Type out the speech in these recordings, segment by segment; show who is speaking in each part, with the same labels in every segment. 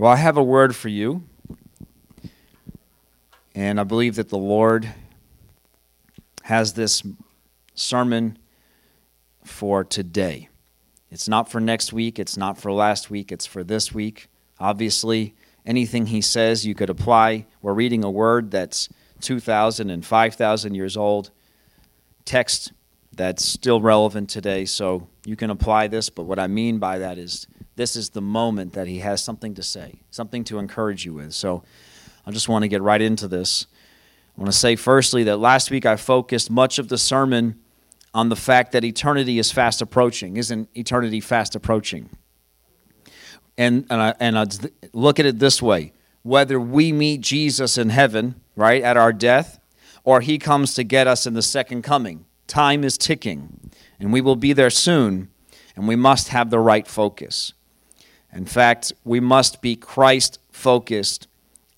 Speaker 1: Well, I have a word for you. And I believe that the Lord has this sermon for today. It's not for next week, it's not for last week, it's for this week. Obviously, anything he says you could apply. We're reading a word that's 2,000 and 5,000 years old, text that's still relevant today, so you can apply this. But what I mean by that is this is the moment that he has something to say, something to encourage you with. So I just want to get right into this. I want to say, firstly, that last week I focused much of the sermon on the fact that eternity is fast approaching. Isn't eternity fast approaching? And, and, I, and I look at it this way whether we meet Jesus in heaven, right, at our death, or he comes to get us in the second coming, time is ticking, and we will be there soon, and we must have the right focus. In fact, we must be Christ focused.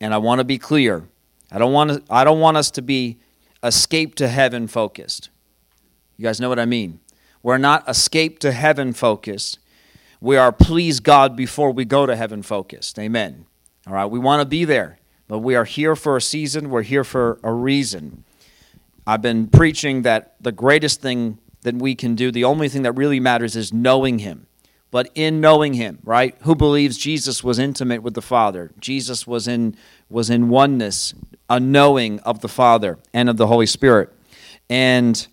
Speaker 1: And I want to be clear. I don't want to, I don't want us to be escape to heaven focused. You guys know what I mean? We're not escape to heaven focused. We are please God before we go to heaven focused. Amen. All right, we want to be there, but we are here for a season, we're here for a reason. I've been preaching that the greatest thing that we can do, the only thing that really matters is knowing Him but in knowing him, right? Who believes Jesus was intimate with the Father? Jesus was in was in oneness, a knowing of the Father and of the Holy Spirit. And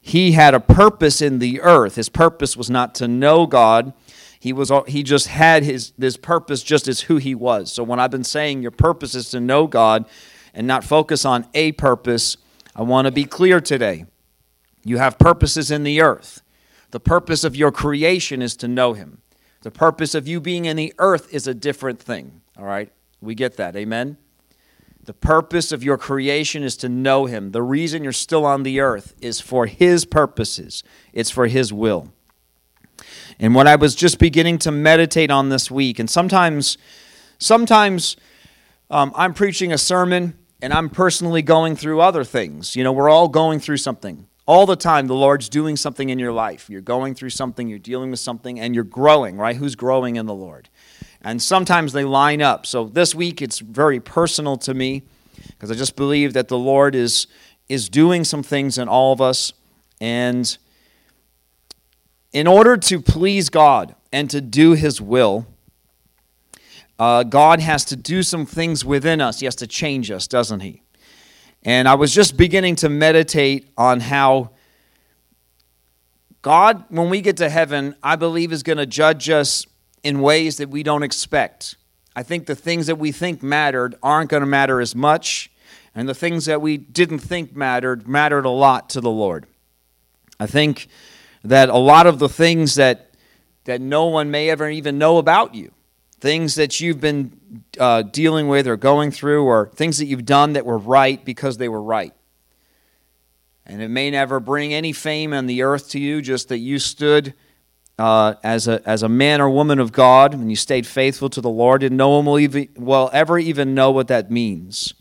Speaker 1: he had a purpose in the earth. His purpose was not to know God. He was he just had his this purpose just as who he was. So when I've been saying your purpose is to know God and not focus on a purpose, I want to be clear today. You have purposes in the earth. The purpose of your creation is to know Him. The purpose of you being in the earth is a different thing. All right? We get that. Amen? The purpose of your creation is to know Him. The reason you're still on the earth is for His purposes, it's for His will. And what I was just beginning to meditate on this week, and sometimes, sometimes um, I'm preaching a sermon and I'm personally going through other things. You know, we're all going through something. All the time, the Lord's doing something in your life. You're going through something, you're dealing with something, and you're growing, right? Who's growing in the Lord? And sometimes they line up. So this week, it's very personal to me because I just believe that the Lord is, is doing some things in all of us. And in order to please God and to do His will, uh, God has to do some things within us. He has to change us, doesn't He? And I was just beginning to meditate on how God, when we get to heaven, I believe is going to judge us in ways that we don't expect. I think the things that we think mattered aren't going to matter as much, and the things that we didn't think mattered mattered a lot to the Lord. I think that a lot of the things that that no one may ever even know about you things that you've been uh, dealing with or going through, or things that you've done that were right because they were right. And it may never bring any fame on the earth to you, just that you stood uh, as, a, as a man or woman of God and you stayed faithful to the Lord, and no one will, even, will ever even know what that means.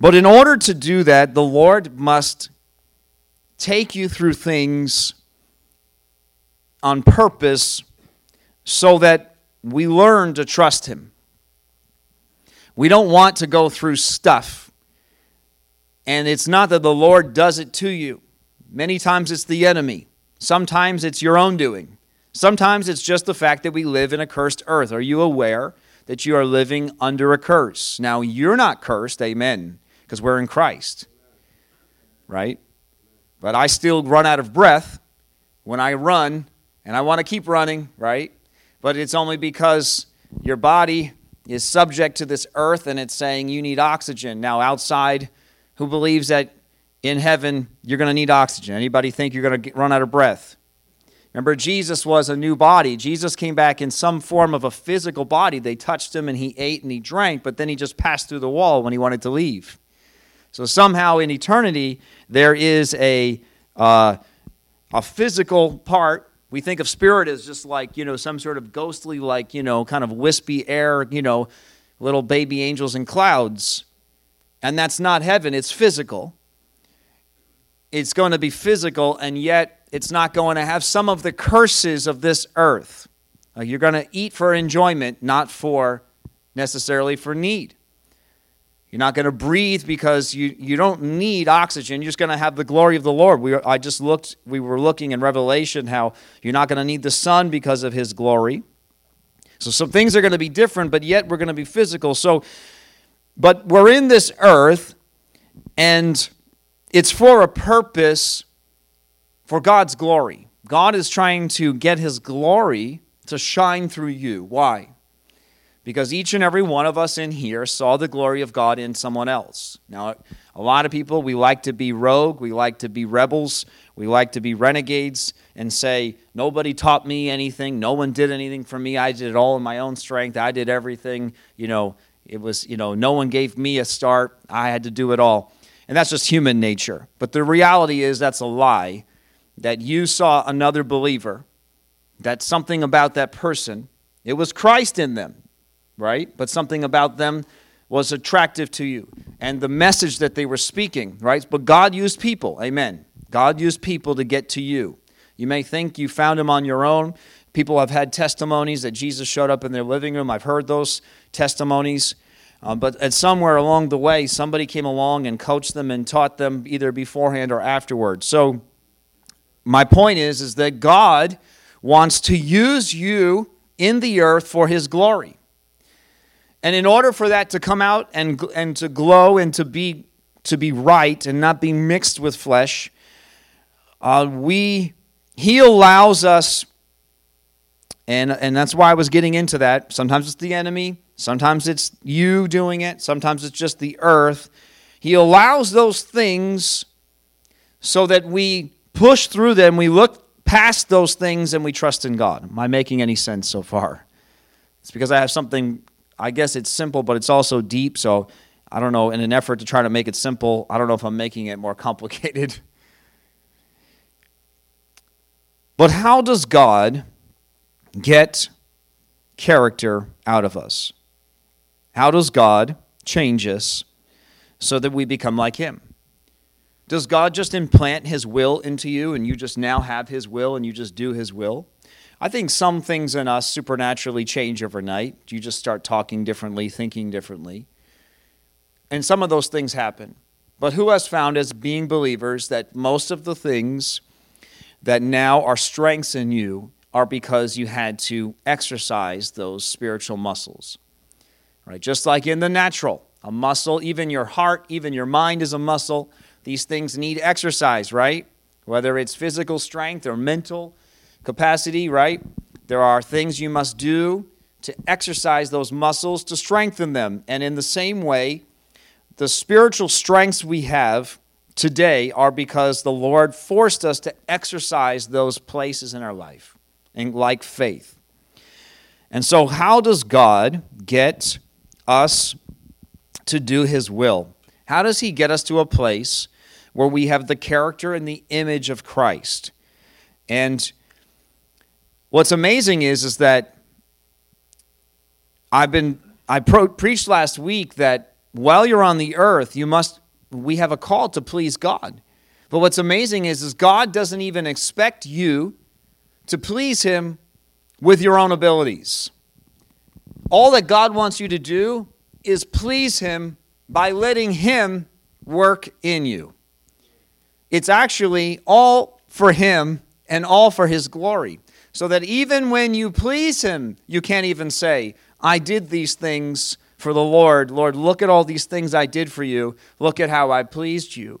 Speaker 1: But in order to do that, the Lord must take you through things on purpose so that we learn to trust Him. We don't want to go through stuff. And it's not that the Lord does it to you. Many times it's the enemy. Sometimes it's your own doing. Sometimes it's just the fact that we live in a cursed earth. Are you aware that you are living under a curse? Now, you're not cursed, amen, because we're in Christ, right? But I still run out of breath when I run, and I want to keep running, right? But it's only because your body is subject to this earth and it's saying you need oxygen. Now, outside, who believes that in heaven you're going to need oxygen? Anybody think you're going to run out of breath? Remember, Jesus was a new body. Jesus came back in some form of a physical body. They touched him and he ate and he drank, but then he just passed through the wall when he wanted to leave. So somehow in eternity, there is a, uh, a physical part we think of spirit as just like, you know, some sort of ghostly, like, you know, kind of wispy air, you know, little baby angels in clouds. And that's not heaven, it's physical. It's going to be physical, and yet it's not going to have some of the curses of this earth. Uh, you're going to eat for enjoyment, not for necessarily for need. You're not going to breathe because you, you don't need oxygen. You're just going to have the glory of the Lord. We, I just looked, we were looking in Revelation how you're not going to need the sun because of his glory. So some things are going to be different, but yet we're going to be physical. So, but we're in this earth, and it's for a purpose for God's glory. God is trying to get his glory to shine through you. Why? Because each and every one of us in here saw the glory of God in someone else. Now, a lot of people, we like to be rogue, we like to be rebels, we like to be renegades and say, Nobody taught me anything, no one did anything for me, I did it all in my own strength, I did everything, you know, it was, you know, no one gave me a start, I had to do it all. And that's just human nature. But the reality is that's a lie that you saw another believer that something about that person, it was Christ in them, right? But something about them was attractive to you. And the message that they were speaking, right? But God used people, amen. God used people to get to you. You may think you found him on your own. People have had testimonies that Jesus showed up in their living room. I've heard those testimonies. Um, but at somewhere along the way, somebody came along and coached them and taught them either beforehand or afterwards. So my point is, is that God wants to use you in the earth for his glory. And in order for that to come out and, and to glow and to be, to be right and not be mixed with flesh, uh, we, he allows us, and, and that's why I was getting into that. Sometimes it's the enemy, sometimes it's you doing it, sometimes it's just the earth. He allows those things so that we push through them, we look past those things and we trust in God. Am I making any sense so far? It's because I have something, I guess it's simple, but it's also deep. So I don't know, in an effort to try to make it simple, I don't know if I'm making it more complicated. But how does God get character out of us? How does God change us so that we become like Him? Does God just implant His will into you and you just now have His will and you just do His will? I think some things in us supernaturally change overnight. You just start talking differently, thinking differently. And some of those things happen. But who has found as being believers that most of the things that now are strengths in you are because you had to exercise those spiritual muscles? Right? Just like in the natural, a muscle, even your heart, even your mind is a muscle. These things need exercise, right? Whether it's physical strength or mental capacity, right? There are things you must do to exercise those muscles to strengthen them. And in the same way, the spiritual strengths we have today are because the Lord forced us to exercise those places in our life, and like faith. And so, how does God get us to do His will? How does He get us to a place where we have the character and the image of Christ. And what's amazing is, is that I've been I pro- preached last week that while you're on the earth, you must we have a call to please God. But what's amazing is, is God doesn't even expect you to please him with your own abilities. All that God wants you to do is please him by letting him work in you. It's actually all for Him and all for His glory. So that even when you please Him, you can't even say, I did these things for the Lord. Lord, look at all these things I did for you. Look at how I pleased you.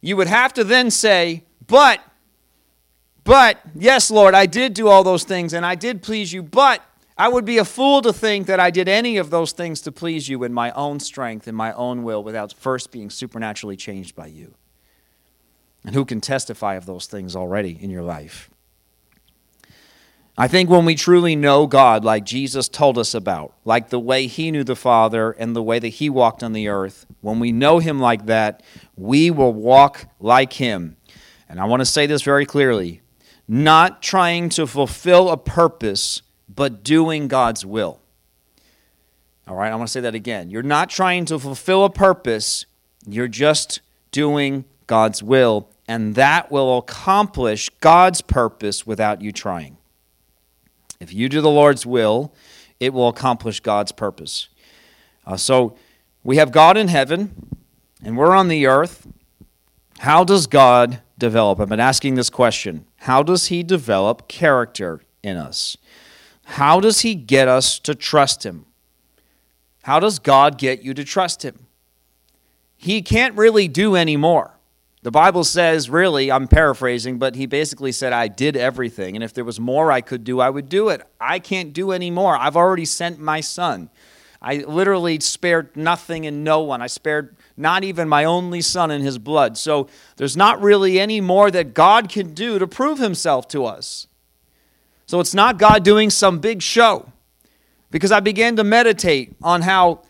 Speaker 1: You would have to then say, But, but, yes, Lord, I did do all those things and I did please you, but I would be a fool to think that I did any of those things to please you in my own strength, in my own will, without first being supernaturally changed by you. And who can testify of those things already in your life? I think when we truly know God, like Jesus told us about, like the way He knew the Father and the way that He walked on the earth, when we know Him like that, we will walk like Him. And I want to say this very clearly not trying to fulfill a purpose, but doing God's will. All right, I want to say that again. You're not trying to fulfill a purpose, you're just doing God's will, and that will accomplish God's purpose without you trying. If you do the Lord's will, it will accomplish God's purpose. Uh, so we have God in heaven, and we're on the earth. How does God develop? I've been asking this question. How does He develop character in us? How does He get us to trust Him? How does God get you to trust Him? He can't really do any more. The Bible says, really, I'm paraphrasing, but he basically said, I did everything. And if there was more I could do, I would do it. I can't do any more. I've already sent my son. I literally spared nothing and no one. I spared not even my only son in his blood. So there's not really any more that God can do to prove himself to us. So it's not God doing some big show. Because I began to meditate on how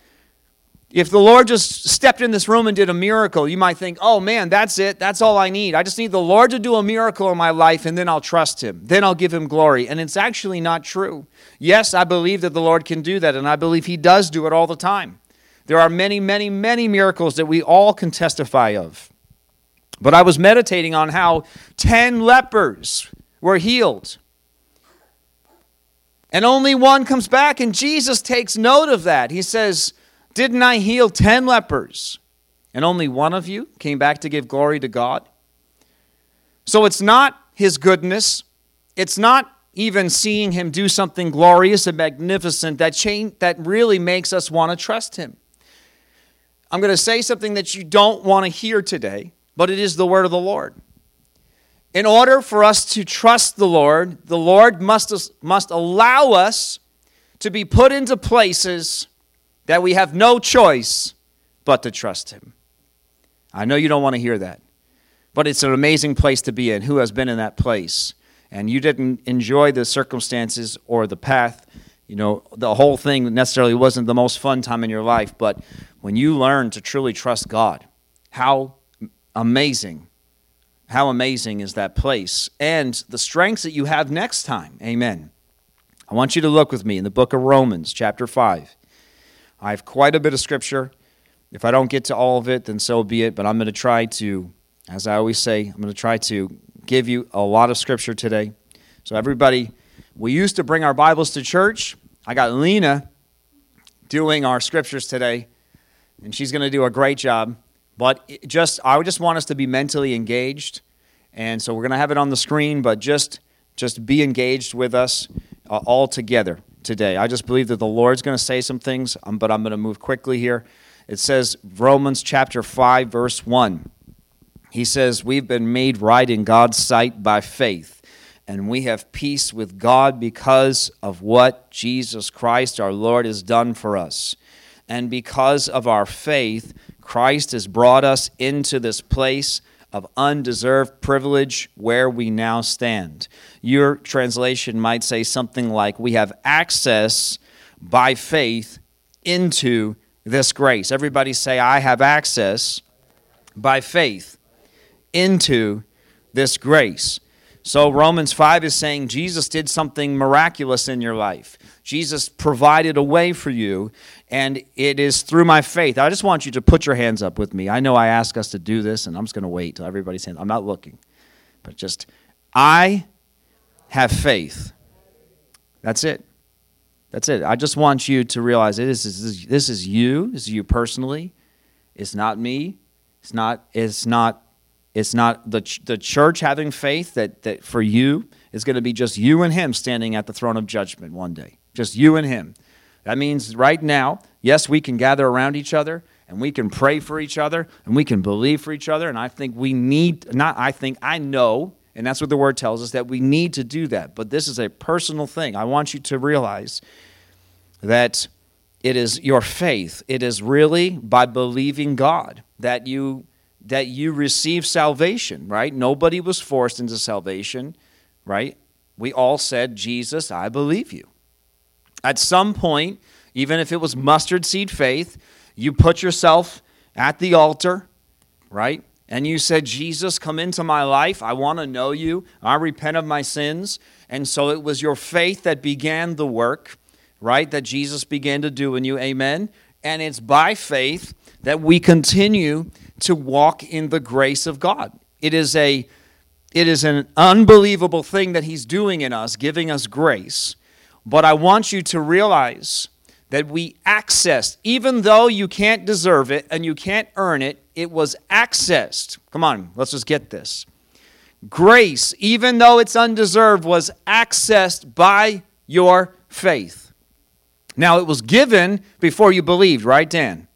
Speaker 1: if the Lord just stepped in this room and did a miracle, you might think, oh man, that's it. That's all I need. I just need the Lord to do a miracle in my life and then I'll trust Him. Then I'll give Him glory. And it's actually not true. Yes, I believe that the Lord can do that, and I believe He does do it all the time. There are many, many, many miracles that we all can testify of. But I was meditating on how 10 lepers were healed. And only one comes back, and Jesus takes note of that. He says, didn't I heal 10 lepers? And only one of you came back to give glory to God? So it's not his goodness. It's not even seeing him do something glorious and magnificent that, change, that really makes us want to trust him. I'm going to say something that you don't want to hear today, but it is the word of the Lord. In order for us to trust the Lord, the Lord must, must allow us to be put into places that we have no choice but to trust Him. I know you don't want to hear that, but it's an amazing place to be in. Who has been in that place? And you didn't enjoy the circumstances or the path. You know, the whole thing necessarily wasn't the most fun time in your life, but when you learn to truly trust God, how amazing, how amazing is that place and the strengths that you have next time. Amen. I want you to look with me in the book of Romans, chapter 5. I have quite a bit of scripture. If I don't get to all of it, then so be it. But I'm going to try to, as I always say, I'm going to try to give you a lot of scripture today. So, everybody, we used to bring our Bibles to church. I got Lena doing our scriptures today, and she's going to do a great job. But just, I just want us to be mentally engaged. And so we're going to have it on the screen, but just, just be engaged with us uh, all together today. I just believe that the Lord's going to say some things, um, but I'm going to move quickly here. It says, Romans chapter 5, verse 1. He says, We've been made right in God's sight by faith, and we have peace with God because of what Jesus Christ our Lord has done for us. And because of our faith, Christ has brought us into this place of undeserved privilege where we now stand. Your translation might say something like, We have access by faith into this grace. Everybody say, I have access by faith into this grace. So Romans 5 is saying Jesus did something miraculous in your life. Jesus provided a way for you, and it is through my faith. I just want you to put your hands up with me. I know I ask us to do this, and I'm just going to wait till everybody's hands. I'm not looking, but just I have faith. That's it. That's it. I just want you to realize this is, this is you. This is you personally. It's not me. It's not. It's not it's not the, the church having faith that, that for you is going to be just you and Him standing at the throne of judgment one day. Just you and Him. That means right now, yes, we can gather around each other and we can pray for each other and we can believe for each other. And I think we need, not I think, I know, and that's what the word tells us, that we need to do that. But this is a personal thing. I want you to realize that it is your faith. It is really by believing God that you that you receive salvation, right? Nobody was forced into salvation, right? We all said, Jesus, I believe you. At some point, even if it was mustard seed faith, you put yourself at the altar, right? And you said, Jesus, come into my life. I want to know you. I repent of my sins. And so it was your faith that began the work, right? That Jesus began to do in you. Amen. And it's by faith that we continue to walk in the grace of God. It is a it is an unbelievable thing that he's doing in us, giving us grace. But I want you to realize that we accessed, even though you can't deserve it and you can't earn it, it was accessed. Come on, let's just get this. Grace, even though it's undeserved, was accessed by your faith. Now, it was given before you believed, right, Dan?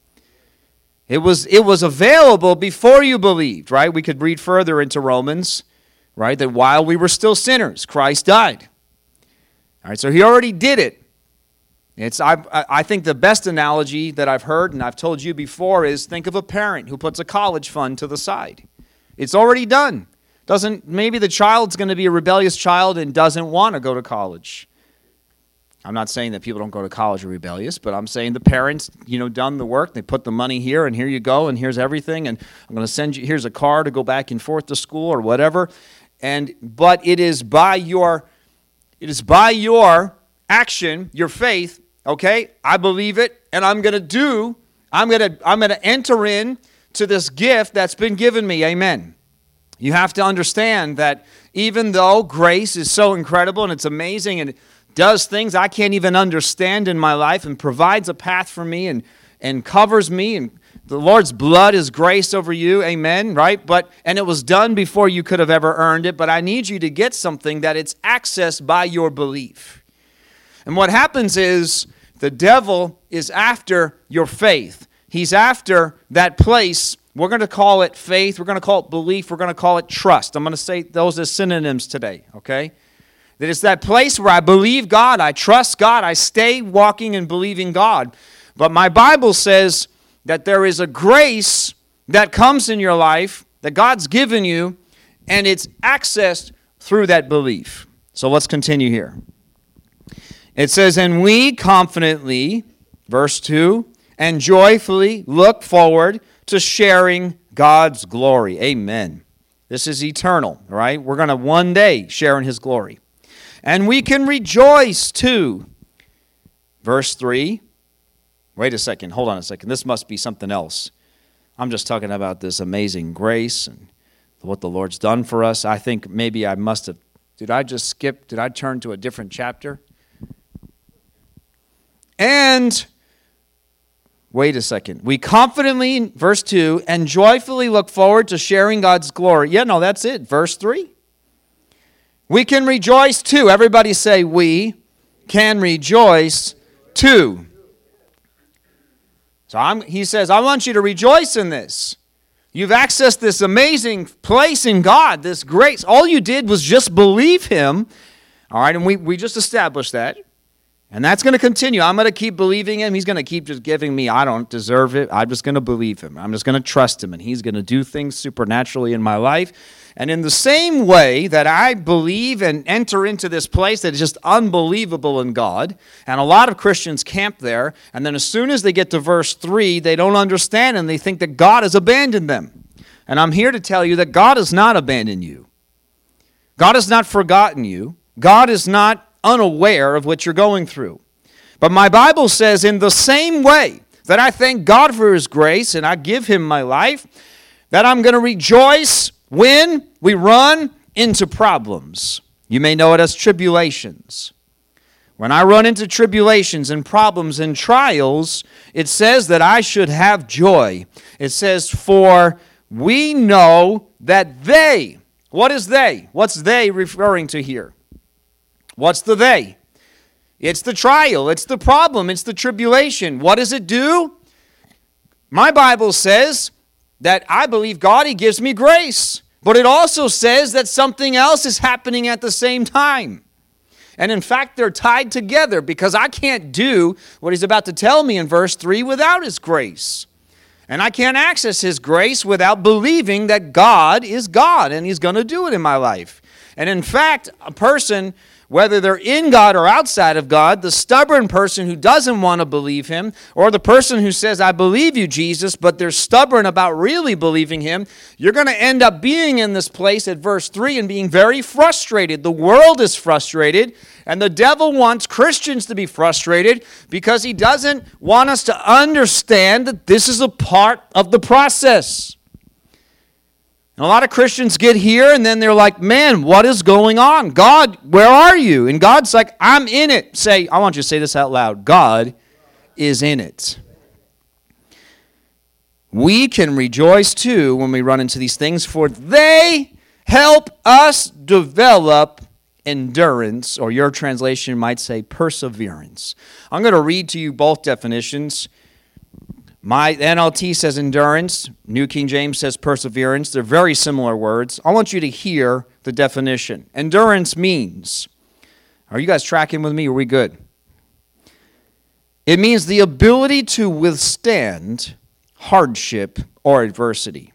Speaker 1: It was, it was available before you believed, right? We could read further into Romans, right? That while we were still sinners, Christ died. All right, so he already did it. It's, I, I think the best analogy that I've heard and I've told you before is think of a parent who puts a college fund to the side. It's already done. Doesn't maybe the child's going to be a rebellious child and doesn't want to go to college. I'm not saying that people don't go to college are rebellious, but I'm saying the parents, you know, done the work. They put the money here, and here you go, and here's everything, and I'm going to send you. Here's a car to go back and forth to school or whatever. And but it is by your, it is by your action, your faith. Okay, I believe it, and I'm going to do. I'm going to I'm going to enter in to this gift that's been given me. Amen. You have to understand that even though grace is so incredible and it's amazing and does things I can't even understand in my life and provides a path for me and, and covers me and the Lord's blood is grace over you, amen, right? But and it was done before you could have ever earned it, but I need you to get something that it's accessed by your belief. And what happens is the devil is after your faith. He's after that place. We're going to call it faith, we're going to call it belief, we're going to call it trust. I'm going to say those as synonyms today, okay? That it's that place where I believe God, I trust God, I stay walking and believing God. But my Bible says that there is a grace that comes in your life that God's given you, and it's accessed through that belief. So let's continue here. It says, And we confidently, verse 2, and joyfully look forward to sharing God's glory. Amen. This is eternal, right? We're going to one day share in His glory and we can rejoice too. Verse 3. Wait a second. Hold on a second. This must be something else. I'm just talking about this amazing grace and what the Lord's done for us. I think maybe I must have. Did I just skip? Did I turn to a different chapter? And wait a second. We confidently, verse 2, and joyfully look forward to sharing God's glory. Yeah, no, that's it. Verse 3. We can rejoice too. Everybody say, We can rejoice too. So I'm, he says, I want you to rejoice in this. You've accessed this amazing place in God, this grace. All you did was just believe Him. All right, and we, we just established that. And that's going to continue. I'm going to keep believing Him. He's going to keep just giving me, I don't deserve it. I'm just going to believe Him. I'm just going to trust Him, and He's going to do things supernaturally in my life. And in the same way that I believe and enter into this place that is just unbelievable in God, and a lot of Christians camp there, and then as soon as they get to verse 3, they don't understand and they think that God has abandoned them. And I'm here to tell you that God has not abandoned you. God has not forgotten you. God is not unaware of what you're going through. But my Bible says, in the same way that I thank God for His grace and I give Him my life, that I'm going to rejoice when we run into problems, you may know it as tribulations. When I run into tribulations and problems and trials, it says that I should have joy. It says, For we know that they, what is they? What's they referring to here? What's the they? It's the trial, it's the problem, it's the tribulation. What does it do? My Bible says that I believe God, He gives me grace. But it also says that something else is happening at the same time. And in fact, they're tied together because I can't do what He's about to tell me in verse 3 without His grace. And I can't access His grace without believing that God is God and He's going to do it in my life. And in fact, a person whether they're in God or outside of God, the stubborn person who doesn't want to believe him, or the person who says, I believe you, Jesus, but they're stubborn about really believing him, you're going to end up being in this place at verse 3 and being very frustrated. The world is frustrated, and the devil wants Christians to be frustrated because he doesn't want us to understand that this is a part of the process. And a lot of Christians get here and then they're like, man, what is going on? God, where are you? And God's like, I'm in it. Say, I want you to say this out loud God is in it. We can rejoice too when we run into these things, for they help us develop endurance, or your translation might say perseverance. I'm going to read to you both definitions. My NLT says endurance, New King James says perseverance. They're very similar words. I want you to hear the definition. Endurance means, are you guys tracking with me? Are we good? It means the ability to withstand hardship or adversity,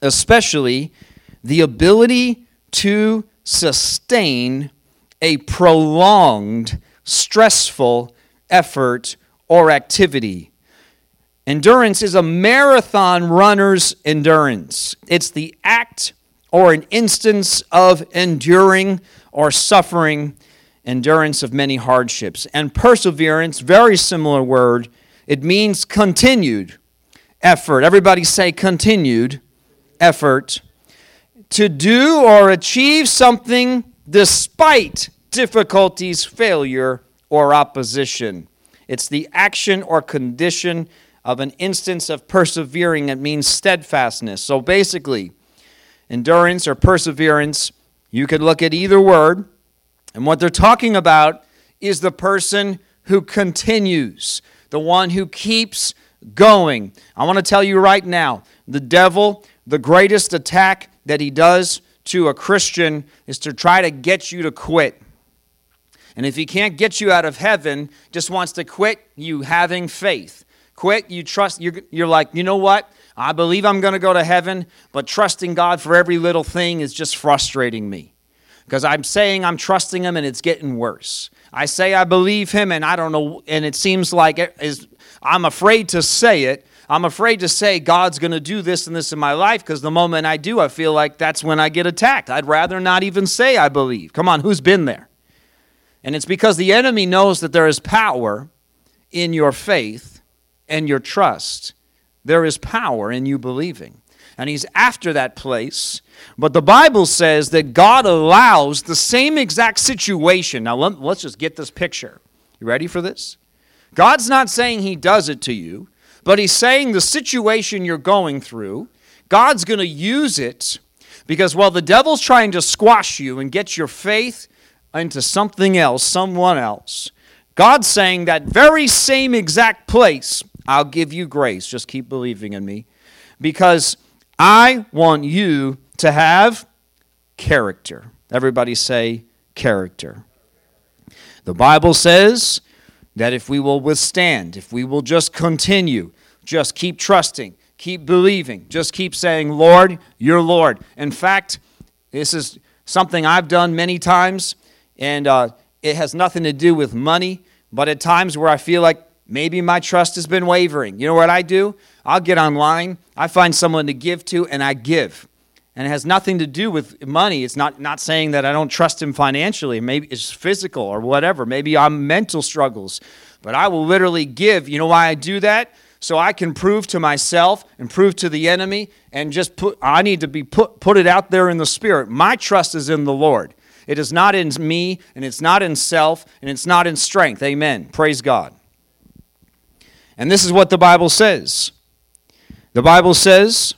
Speaker 1: especially the ability to sustain a prolonged, stressful effort or activity. Endurance is a marathon runner's endurance. It's the act or an instance of enduring or suffering endurance of many hardships. And perseverance, very similar word, it means continued effort. Everybody say continued effort to do or achieve something despite difficulties, failure, or opposition. It's the action or condition of an instance of persevering. It means steadfastness. So basically, endurance or perseverance, you could look at either word, and what they're talking about is the person who continues, the one who keeps going. I want to tell you right now the devil, the greatest attack that he does to a Christian is to try to get you to quit. And if he can't get you out of heaven, just wants to quit you having faith. Quit, you trust, you're, you're like, you know what? I believe I'm going to go to heaven, but trusting God for every little thing is just frustrating me. Because I'm saying I'm trusting Him and it's getting worse. I say I believe Him and I don't know, and it seems like it is, I'm afraid to say it I'm afraid to say God's going to do this and this in my life because the moment I do, I feel like that's when I get attacked. I'd rather not even say I believe. Come on, who's been there? And it's because the enemy knows that there is power in your faith and your trust. There is power in you believing. And he's after that place. But the Bible says that God allows the same exact situation. Now, let's just get this picture. You ready for this? God's not saying he does it to you. But he's saying the situation you're going through, God's going to use it because while the devil's trying to squash you and get your faith into something else, someone else, God's saying that very same exact place, I'll give you grace. Just keep believing in me because I want you to have character. Everybody say character. The Bible says that if we will withstand, if we will just continue, just keep trusting, keep believing, just keep saying, Lord, you're Lord. In fact, this is something I've done many times, and uh, it has nothing to do with money, but at times where I feel like maybe my trust has been wavering. You know what I do? I'll get online, I find someone to give to, and I give and it has nothing to do with money. It's not, not saying that I don't trust him financially. Maybe it's physical or whatever. Maybe I'm mental struggles. But I will literally give. You know why I do that? So I can prove to myself and prove to the enemy and just put, I need to be put, put it out there in the spirit. My trust is in the Lord. It is not in me, and it's not in self, and it's not in strength. Amen. Praise God. And this is what the Bible says. The Bible says,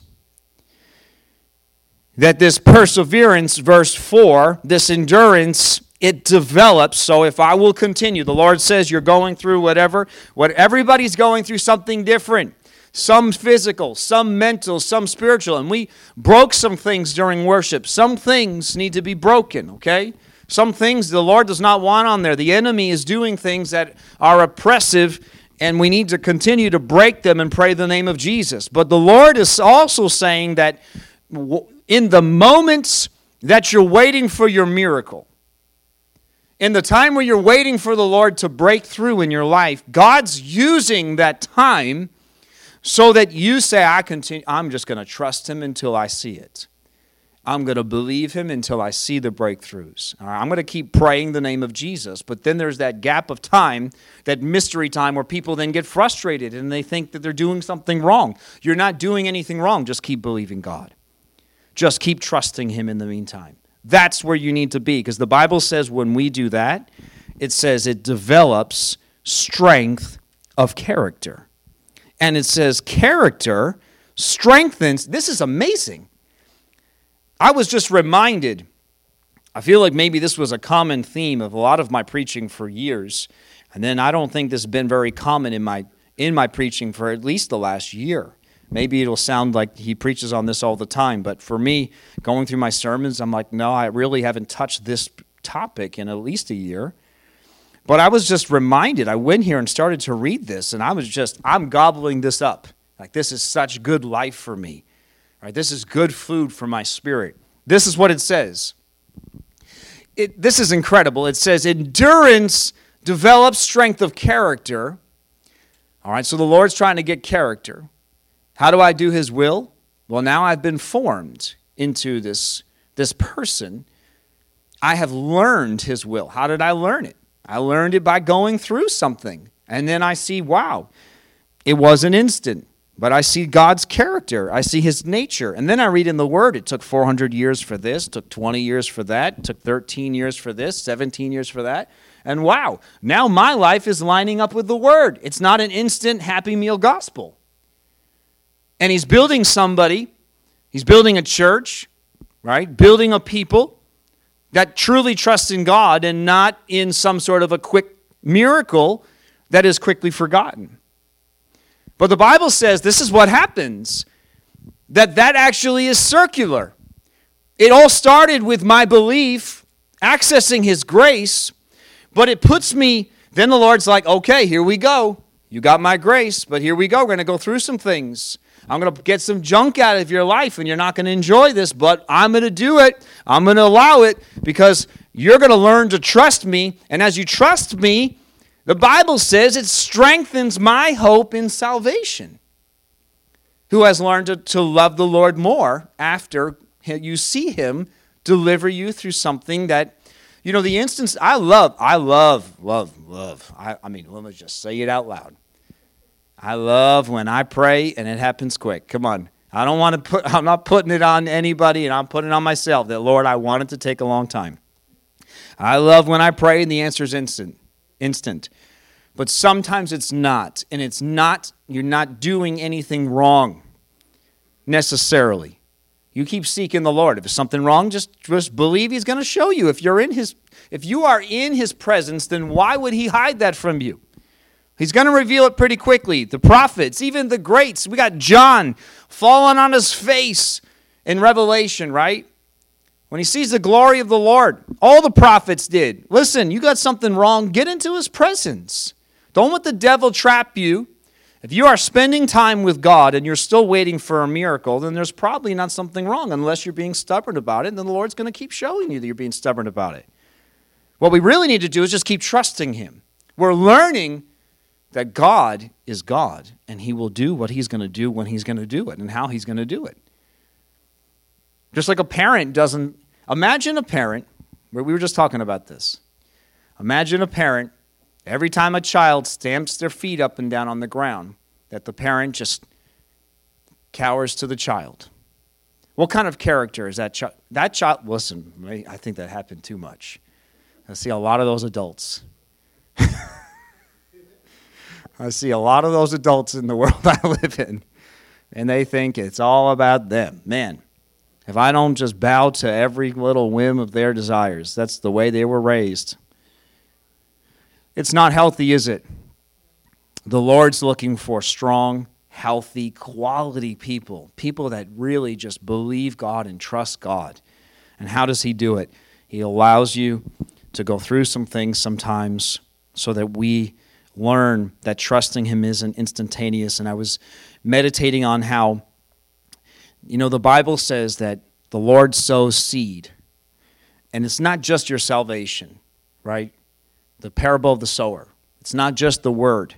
Speaker 1: that this perseverance, verse 4, this endurance, it develops. So if I will continue, the Lord says you're going through whatever, what everybody's going through something different. Some physical, some mental, some spiritual. And we broke some things during worship. Some things need to be broken, okay? Some things the Lord does not want on there. The enemy is doing things that are oppressive and we need to continue to break them and pray the name of Jesus. But the Lord is also saying that in the moments that you're waiting for your miracle, in the time where you're waiting for the Lord to break through in your life, God's using that time so that you say, I continue, I'm just going to trust Him until I see it. I'm going to believe Him until I see the breakthroughs. I'm going to keep praying the name of Jesus. But then there's that gap of time, that mystery time, where people then get frustrated and they think that they're doing something wrong. You're not doing anything wrong, just keep believing God. Just keep trusting Him in the meantime. That's where you need to be because the Bible says when we do that, it says it develops strength of character. And it says character strengthens. This is amazing. I was just reminded, I feel like maybe this was a common theme of a lot of my preaching for years. And then I don't think this has been very common in my in my preaching for at least the last year. Maybe it'll sound like he preaches on this all the time, but for me, going through my sermons, I'm like, no, I really haven't touched this topic in at least a year. But I was just reminded, I went here and started to read this, and I was just, I'm gobbling this up. Like, this is such good life for me. Right? This is good food for my spirit. This is what it says. It, this is incredible. It says, endurance develops strength of character. All right, so the Lord's trying to get character. How do I do his will? Well, now I've been formed into this, this person. I have learned his will. How did I learn it? I learned it by going through something. And then I see, wow, it was an instant. But I see God's character. I see his nature. And then I read in the Word, it took 400 years for this, took 20 years for that, took 13 years for this, 17 years for that. And wow, now my life is lining up with the Word. It's not an instant happy meal gospel and he's building somebody, he's building a church, right? Building a people that truly trust in God and not in some sort of a quick miracle that is quickly forgotten. But the Bible says this is what happens that that actually is circular. It all started with my belief accessing his grace, but it puts me then the Lord's like, "Okay, here we go. You got my grace, but here we go. We're going to go through some things." I'm going to get some junk out of your life and you're not going to enjoy this, but I'm going to do it. I'm going to allow it because you're going to learn to trust me. And as you trust me, the Bible says it strengthens my hope in salvation. Who has learned to, to love the Lord more after you see Him deliver you through something that, you know, the instance I love, I love, love, love. I, I mean, let me just say it out loud. I love when I pray and it happens quick. Come on. I don't want to put I'm not putting it on anybody and I'm putting it on myself that Lord, I want it to take a long time. I love when I pray and the answer is instant. Instant. But sometimes it's not. And it's not you're not doing anything wrong necessarily. You keep seeking the Lord. If there's something wrong, just, just believe He's going to show you. If you're in His if you are in His presence, then why would He hide that from you? He's going to reveal it pretty quickly. The prophets, even the greats. We got John falling on his face in Revelation, right? When he sees the glory of the Lord. All the prophets did. Listen, you got something wrong, get into his presence. Don't let the devil trap you. If you are spending time with God and you're still waiting for a miracle, then there's probably not something wrong unless you're being stubborn about it. And then the Lord's going to keep showing you that you're being stubborn about it. What we really need to do is just keep trusting him. We're learning that God is God and he will do what he's going to do when he's going to do it and how he's going to do it. Just like a parent doesn't imagine a parent, we were just talking about this. Imagine a parent, every time a child stamps their feet up and down on the ground, that the parent just cowers to the child. What kind of character is that child? That child, listen, I think that happened too much. I see a lot of those adults. I see a lot of those adults in the world I live in, and they think it's all about them. Man, if I don't just bow to every little whim of their desires, that's the way they were raised. It's not healthy, is it? The Lord's looking for strong, healthy, quality people, people that really just believe God and trust God. And how does He do it? He allows you to go through some things sometimes so that we learn that trusting Him isn't instantaneous. And I was meditating on how, you know, the Bible says that the Lord sows seed. And it's not just your salvation, right? The parable of the sower. It's not just the word,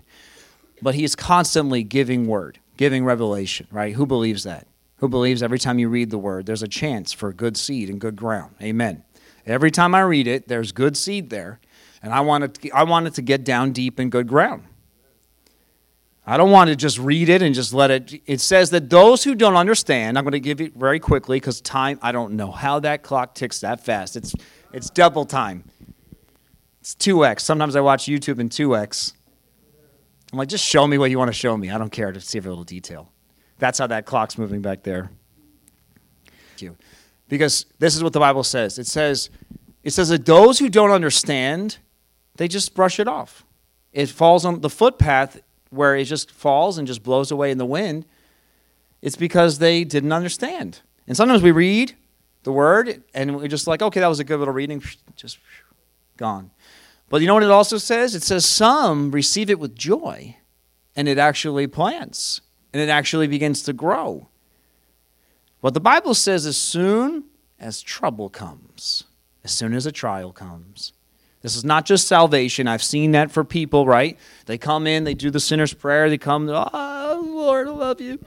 Speaker 1: but He is constantly giving word, giving revelation, right? Who believes that? Who believes every time you read the word, there's a chance for good seed and good ground? Amen. Every time I read it, there's good seed there and I wanted to, I wanted to get down deep in good ground. I don't want to just read it and just let it. It says that those who don't understand, I'm going to give it very quickly because time, I don't know how that clock ticks that fast. It's, it's double time. It's 2x. Sometimes I watch YouTube in 2x. I'm like, just show me what you want to show me. I don't care to see every little detail. That's how that clock's moving back there. You. Because this is what the Bible says. It says, it says that those who don't understand, they just brush it off. It falls on the footpath where it just falls and just blows away in the wind, it's because they didn't understand. And sometimes we read the word and we're just like, okay, that was a good little reading, just gone. But you know what it also says? It says some receive it with joy and it actually plants and it actually begins to grow. What the Bible says as soon as trouble comes, as soon as a trial comes, this is not just salvation. I've seen that for people, right? They come in, they do the sinner's prayer, they come, oh, Lord, I love you.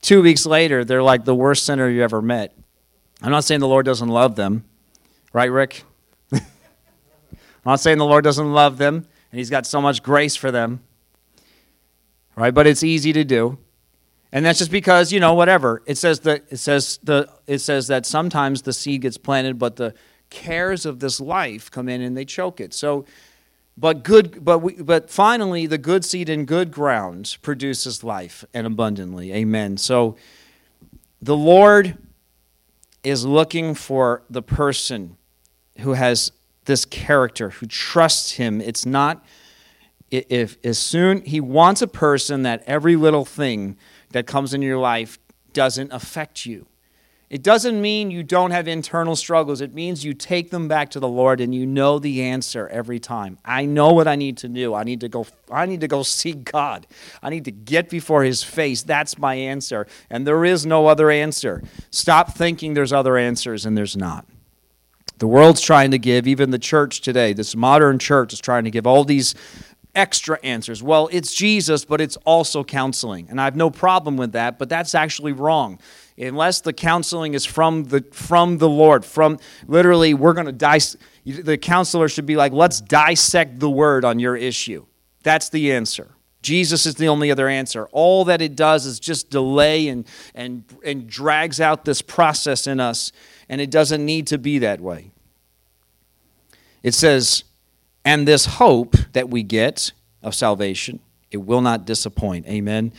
Speaker 1: Two weeks later, they're like the worst sinner you ever met. I'm not saying the Lord doesn't love them, right, Rick? I'm not saying the Lord doesn't love them and He's got so much grace for them, right? But it's easy to do. And that's just because, you know, whatever. It says that it says the it says that sometimes the seed gets planted, but the cares of this life come in and they choke it. So, but good, but we, but finally, the good seed in good ground produces life and abundantly. Amen. So, the Lord is looking for the person who has this character, who trusts Him. It's not if as soon He wants a person that every little thing that comes in your life doesn't affect you. It doesn't mean you don't have internal struggles. It means you take them back to the Lord and you know the answer every time. I know what I need to do. I need to go I need to go see God. I need to get before his face. That's my answer. And there is no other answer. Stop thinking there's other answers and there's not. The world's trying to give, even the church today, this modern church is trying to give all these extra answers. Well, it's Jesus, but it's also counseling. And I have no problem with that, but that's actually wrong unless the counseling is from the from the Lord, from literally we're going to dice the counselor should be like, let's dissect the word on your issue. That's the answer. Jesus is the only other answer. All that it does is just delay and and and drags out this process in us, and it doesn't need to be that way. It says, and this hope that we get of salvation, it will not disappoint. Amen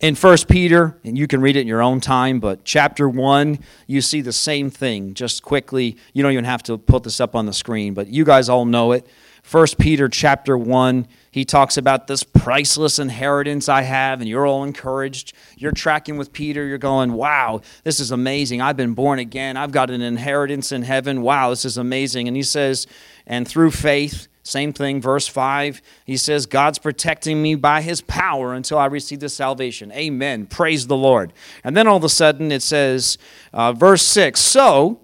Speaker 1: in First Peter, and you can read it in your own time, but chapter 1, you see the same thing. Just quickly, you don't even have to put this up on the screen, but you guys all know it. First Peter chapter 1, he talks about this priceless inheritance I have, and you're all encouraged. You're tracking with Peter. You're going, wow, this is amazing. I've been born again. I've got an inheritance in heaven. Wow, this is amazing. And he says, and through faith, same thing, verse 5, he says, God's protecting me by his power until I receive the salvation. Amen. Praise the Lord. And then all of a sudden it says, uh, verse 6, so,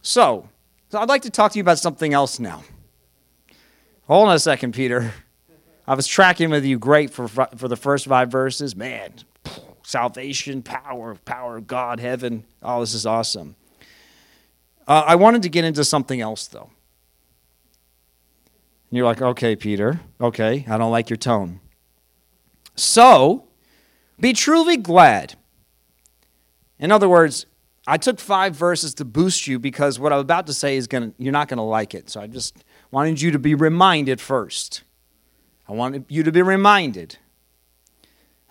Speaker 1: so, so I'd like to talk to you about something else now. Hold on a second, Peter. I was tracking with you great for, for the first five verses. Man, salvation, power, power of God, heaven. Oh, this is awesome. Uh, I wanted to get into something else, though. And you're like, okay, Peter, okay, I don't like your tone. So, be truly glad. In other words, I took five verses to boost you because what I'm about to say is going to, you're not going to like it. So I just wanted you to be reminded first. I wanted you to be reminded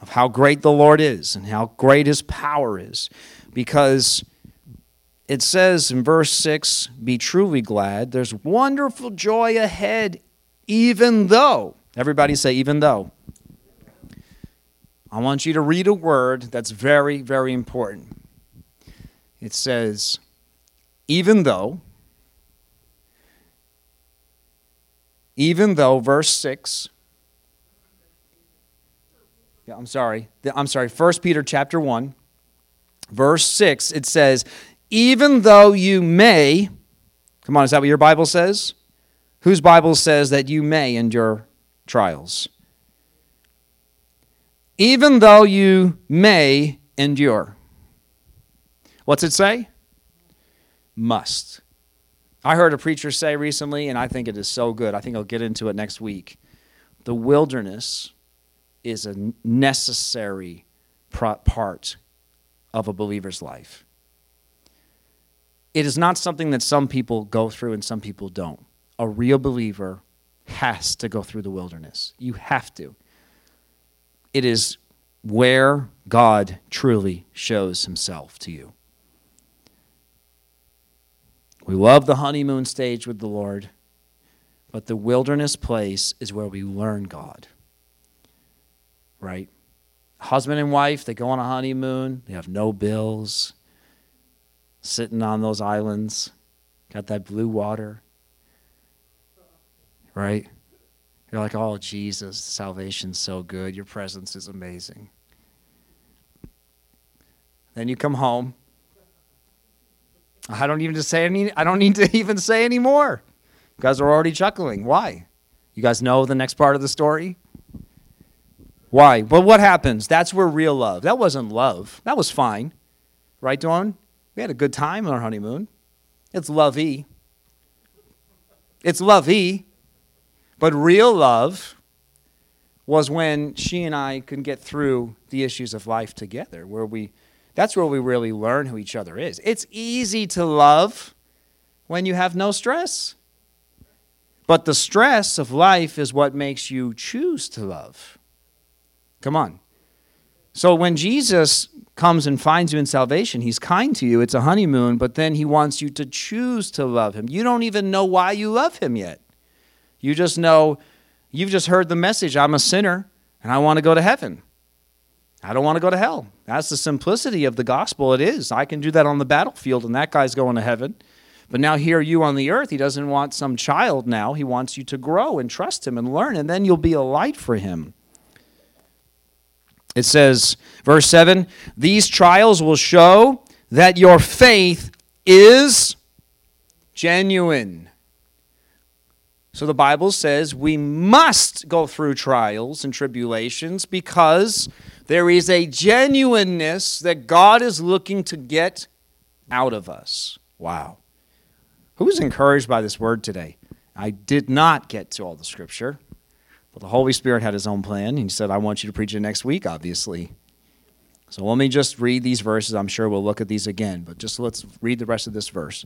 Speaker 1: of how great the Lord is and how great his power is because it says in verse 6 be truly glad there's wonderful joy ahead even though, everybody say, even though. I want you to read a word that's very, very important. It says, even though, even though, verse 6. Yeah, I'm sorry. I'm sorry. 1 Peter chapter 1, verse 6, it says, even though you may, come on, is that what your Bible says? Whose Bible says that you may endure trials. Even though you may endure. What's it say? Must. I heard a preacher say recently, and I think it is so good. I think I'll get into it next week. The wilderness is a necessary part of a believer's life. It is not something that some people go through and some people don't. A real believer has to go through the wilderness. You have to. It is where God truly shows himself to you. We love the honeymoon stage with the Lord, but the wilderness place is where we learn God. Right? Husband and wife, they go on a honeymoon, they have no bills, sitting on those islands, got that blue water. Right? You're like, oh, Jesus, salvation's so good. Your presence is amazing. Then you come home I don't even to say any. I don't need to even say any more. You guys are already chuckling. Why? You guys know the next part of the story. Why? But what happens? That's where real love. That wasn't love. That was fine, right, Dawn? We had a good time on our honeymoon. It's lovey. It's lovey. But real love was when she and I could get through the issues of life together, where we that's where we really learn who each other is. It's easy to love when you have no stress. But the stress of life is what makes you choose to love. Come on. So when Jesus comes and finds you in salvation, he's kind to you. It's a honeymoon, but then he wants you to choose to love him. You don't even know why you love him yet. You just know, you've just heard the message I'm a sinner and I want to go to heaven. I don't want to go to hell. That's the simplicity of the gospel. It is. I can do that on the battlefield, and that guy's going to heaven. But now, here you on the earth, he doesn't want some child now. He wants you to grow and trust him and learn, and then you'll be a light for him. It says, verse 7 These trials will show that your faith is genuine. So the Bible says we must go through trials and tribulations because there is a genuineness that God is looking to get out of us. Wow. Who was encouraged by this word today? I did not get to all the scripture, but the Holy Spirit had his own plan. He said, I want you to preach it next week, obviously. So let me just read these verses. I'm sure we'll look at these again, but just let's read the rest of this verse.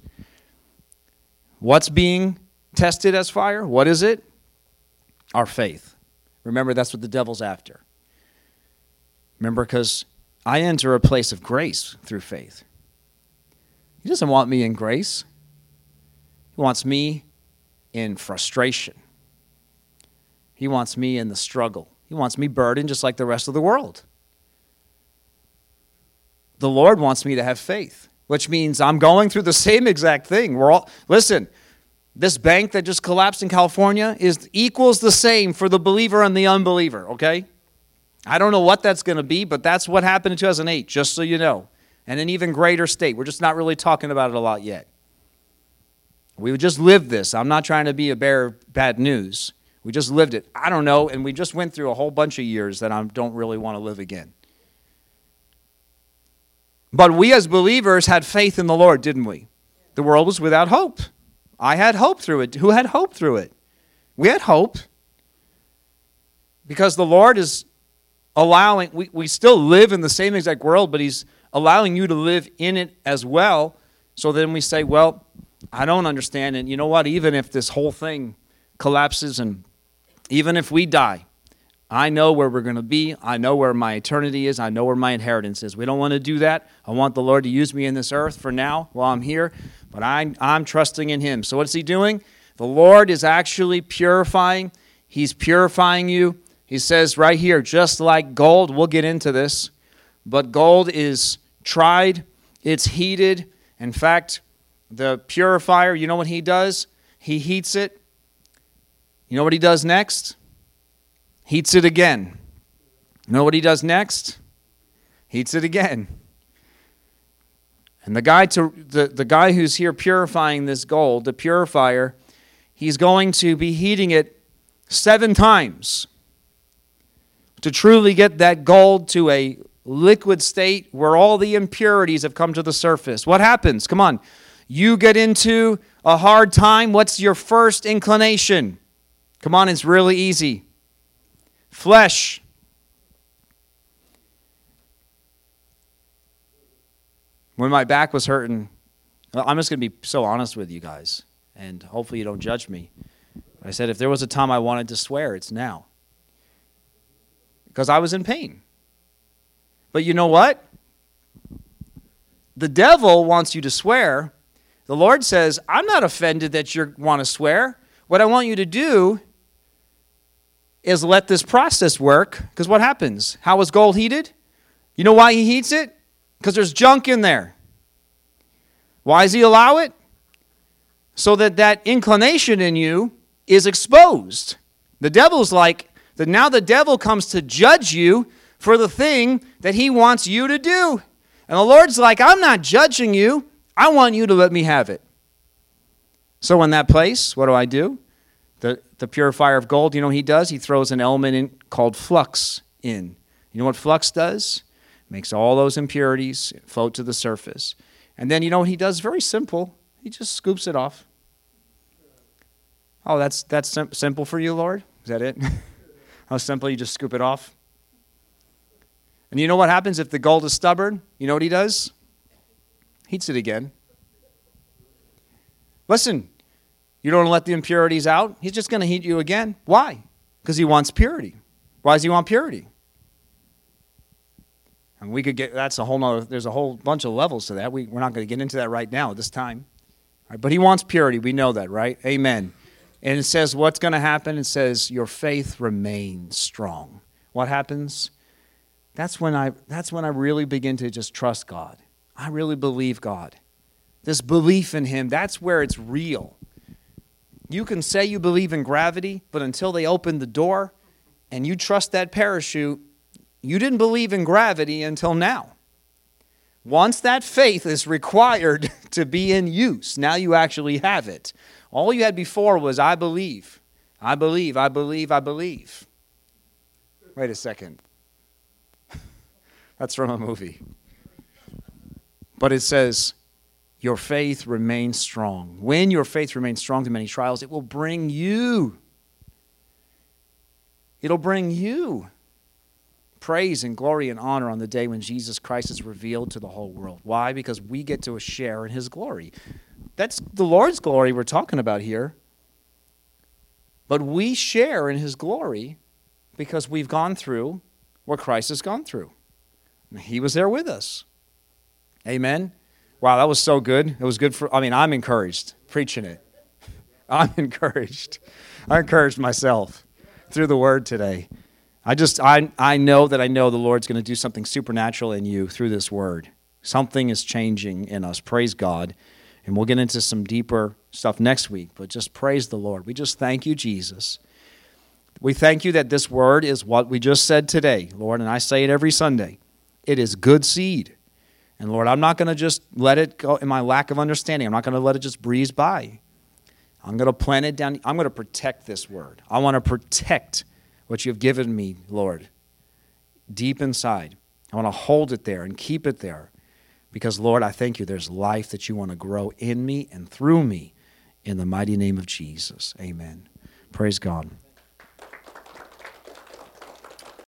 Speaker 1: What's being tested as fire? What is it? Our faith. Remember, that's what the devil's after. Remember, because I enter a place of grace through faith. He doesn't want me in grace, He wants me in frustration. He wants me in the struggle. He wants me burdened just like the rest of the world. The Lord wants me to have faith, which means I'm going through the same exact thing. We're all listen, this bank that just collapsed in California is equals the same for the believer and the unbeliever, okay? I don't know what that's going to be, but that's what happened in 2008, just so you know. And an even greater state. We're just not really talking about it a lot yet. We just lived this. I'm not trying to be a bearer of bad news. We just lived it. I don't know, and we just went through a whole bunch of years that I don't really want to live again. But we as believers had faith in the Lord, didn't we? The world was without hope. I had hope through it. Who had hope through it? We had hope. Because the Lord is allowing, we, we still live in the same exact world, but He's allowing you to live in it as well. So then we say, well, I don't understand. And you know what? Even if this whole thing collapses and even if we die, I know where we're going to be. I know where my eternity is. I know where my inheritance is. We don't want to do that. I want the Lord to use me in this earth for now while I'm here, but I, I'm trusting in Him. So, what's He doing? The Lord is actually purifying. He's purifying you he says right here, just like gold, we'll get into this, but gold is tried, it's heated. In fact, the purifier, you know what he does? He heats it. You know what he does next? Heats it again. You know what he does next? Heats it again. And the guy to the, the guy who's here purifying this gold, the purifier, he's going to be heating it seven times to truly get that gold to a liquid state where all the impurities have come to the surface. What happens? Come on. You get into a hard time. What's your first inclination? Come on, it's really easy. Flesh. When my back was hurting, I'm just going to be so honest with you guys, and hopefully you don't judge me. I said, if there was a time I wanted to swear, it's now. Because I was in pain. But you know what? The devil wants you to swear. The Lord says, I'm not offended that you want to swear. What I want you to do is let this process work. Because what happens? How is gold heated? You know why he heats it? Because there's junk in there. Why does he allow it? So that that inclination in you is exposed. The devil's like, that now the devil comes to judge you for the thing that he wants you to do. And the Lord's like, I'm not judging you. I want you to let me have it. So in that place, what do I do? The, the purifier of gold, you know he does? He throws an element in called flux in. You know what flux does? Makes all those impurities float to the surface. And then you know what he does? Very simple. He just scoops it off. Oh, that's that's sim- simple for you, Lord? Is that it? How simple you just scoop it off? And you know what happens if the gold is stubborn? You know what he does? Heats it again. Listen, you don't let the impurities out, he's just going to heat you again. Why? Because he wants purity. Why does he want purity? And we could get that's a whole nother there's a whole bunch of levels to that. We, we're not going to get into that right now at this time. Right, but he wants purity. We know that, right? Amen. And it says what's going to happen? It says your faith remains strong. What happens? That's when I that's when I really begin to just trust God. I really believe God. This belief in him, that's where it's real. You can say you believe in gravity, but until they open the door and you trust that parachute, you didn't believe in gravity until now. Once that faith is required to be in use, now you actually have it. All you had before was, I believe, I believe, I believe, I believe. Wait a second. That's from a movie. But it says, Your faith remains strong. When your faith remains strong through many trials, it will bring you. It'll bring you praise and glory and honor on the day when Jesus Christ is revealed to the whole world. Why? Because we get to share in his glory. That's the Lord's glory we're talking about here. But we share in his glory because we've gone through what Christ has gone through. He was there with us. Amen. Wow, that was so good. It was good for, I mean, I'm encouraged preaching it. I'm encouraged. I encouraged myself through the word today. I just, I, I know that I know the Lord's going to do something supernatural in you through this word. Something is changing in us. Praise God. And we'll get into some deeper stuff next week, but just praise the Lord. We just thank you, Jesus. We thank you that this word is what we just said today, Lord, and I say it every Sunday. It is good seed. And Lord, I'm not going to just let it go in my lack of understanding. I'm not going to let it just breeze by. I'm going to plant it down. I'm going to protect this word. I want to protect what you've given me, Lord, deep inside. I want to hold it there and keep it there because, Lord, I thank you there's life that you want to grow in me and through me in the mighty name of Jesus. Amen. Praise God.